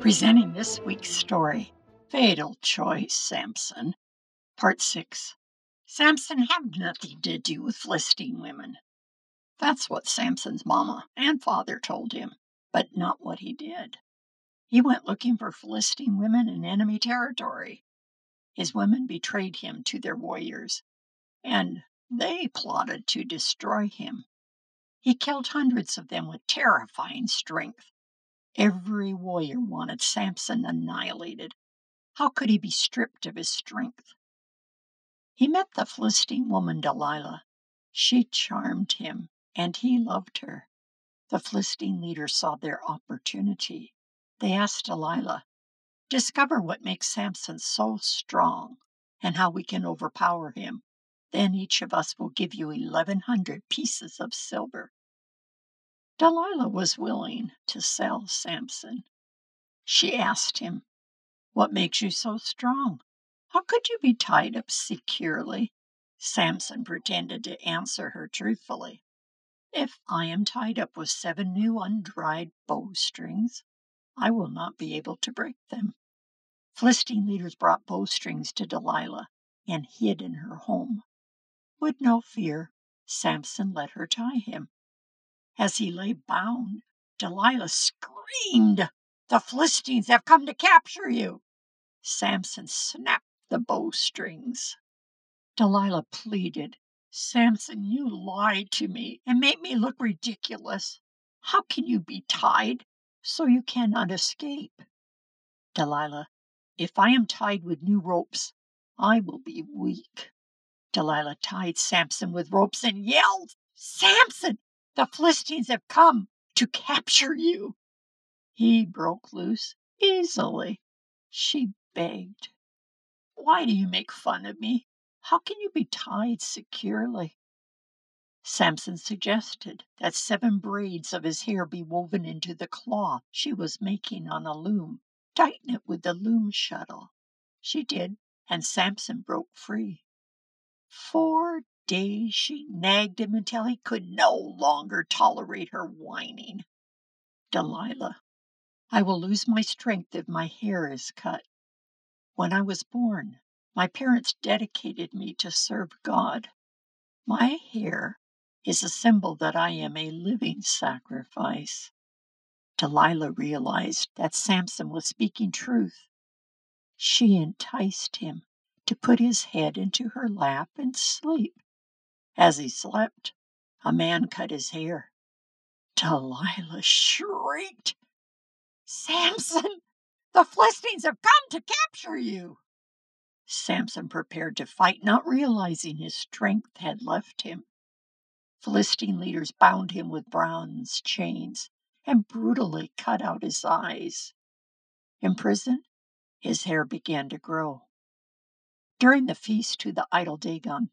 Presenting this week's story Fatal Choice Samson, Part 6. Samson had nothing to do with Philistine women. That's what Samson's mama and father told him, but not what he did. He went looking for Philistine women in enemy territory. His women betrayed him to their warriors, and they plotted to destroy him. He killed hundreds of them with terrifying strength. Every warrior wanted Samson annihilated. How could he be stripped of his strength? He met the Philistine woman Delilah. She charmed him, and he loved her. The Philistine leaders saw their opportunity. They asked Delilah, Discover what makes Samson so strong and how we can overpower him. Then each of us will give you 1,100 pieces of silver. Delilah was willing to sell Samson. She asked him, What makes you so strong? How could you be tied up securely? Samson pretended to answer her truthfully. If I am tied up with seven new undried bowstrings, I will not be able to break them. Philistine leaders brought bowstrings to Delilah and hid in her home. With no fear, Samson let her tie him. As he lay bound, Delilah screamed, The Philistines have come to capture you! Samson snapped the bowstrings. Delilah pleaded, Samson, you lied to me and made me look ridiculous. How can you be tied so you cannot escape? Delilah, if I am tied with new ropes, I will be weak. Delilah tied Samson with ropes and yelled, Samson, the Philistines have come to capture you. He broke loose easily. She begged, why do you make fun of me? How can you be tied securely? Samson suggested that seven braids of his hair be woven into the cloth she was making on a loom. Tighten it with the loom shuttle. She did, and Samson broke free. Four days she nagged him until he could no longer tolerate her whining. Delilah, I will lose my strength if my hair is cut. When I was born, my parents dedicated me to serve God. My hair is a symbol that I am a living sacrifice. Delilah realized that Samson was speaking truth. She enticed him to put his head into her lap and sleep. As he slept, a man cut his hair. Delilah shrieked, Samson, the Philistines have come to capture you. Samson prepared to fight, not realizing his strength had left him. Philistine leaders bound him with bronze chains and brutally cut out his eyes. In prison, his hair began to grow. During the feast to the idol Dagon,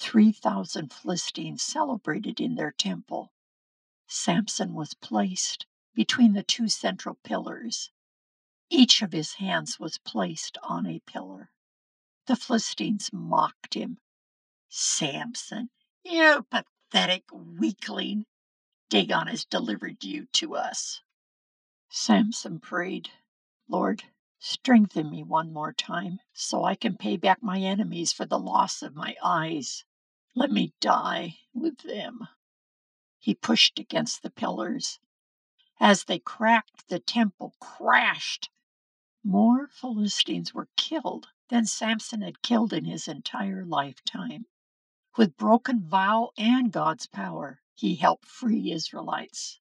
3,000 Philistines celebrated in their temple. Samson was placed between the two central pillars each of his hands was placed on a pillar. The Philistines mocked him. Samson, you pathetic weakling, Dagon has delivered you to us. Samson prayed, Lord, strengthen me one more time so I can pay back my enemies for the loss of my eyes. Let me die with them. He pushed against the pillars. As they cracked, the temple crashed more Philistines were killed than Samson had killed in his entire lifetime. With broken vow and God's power, he helped free Israelites.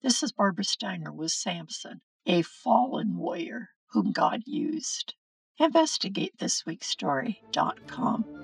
This is Barbara Steiner with Samson, a fallen warrior whom God used. InvestigateThisWeekStory.com.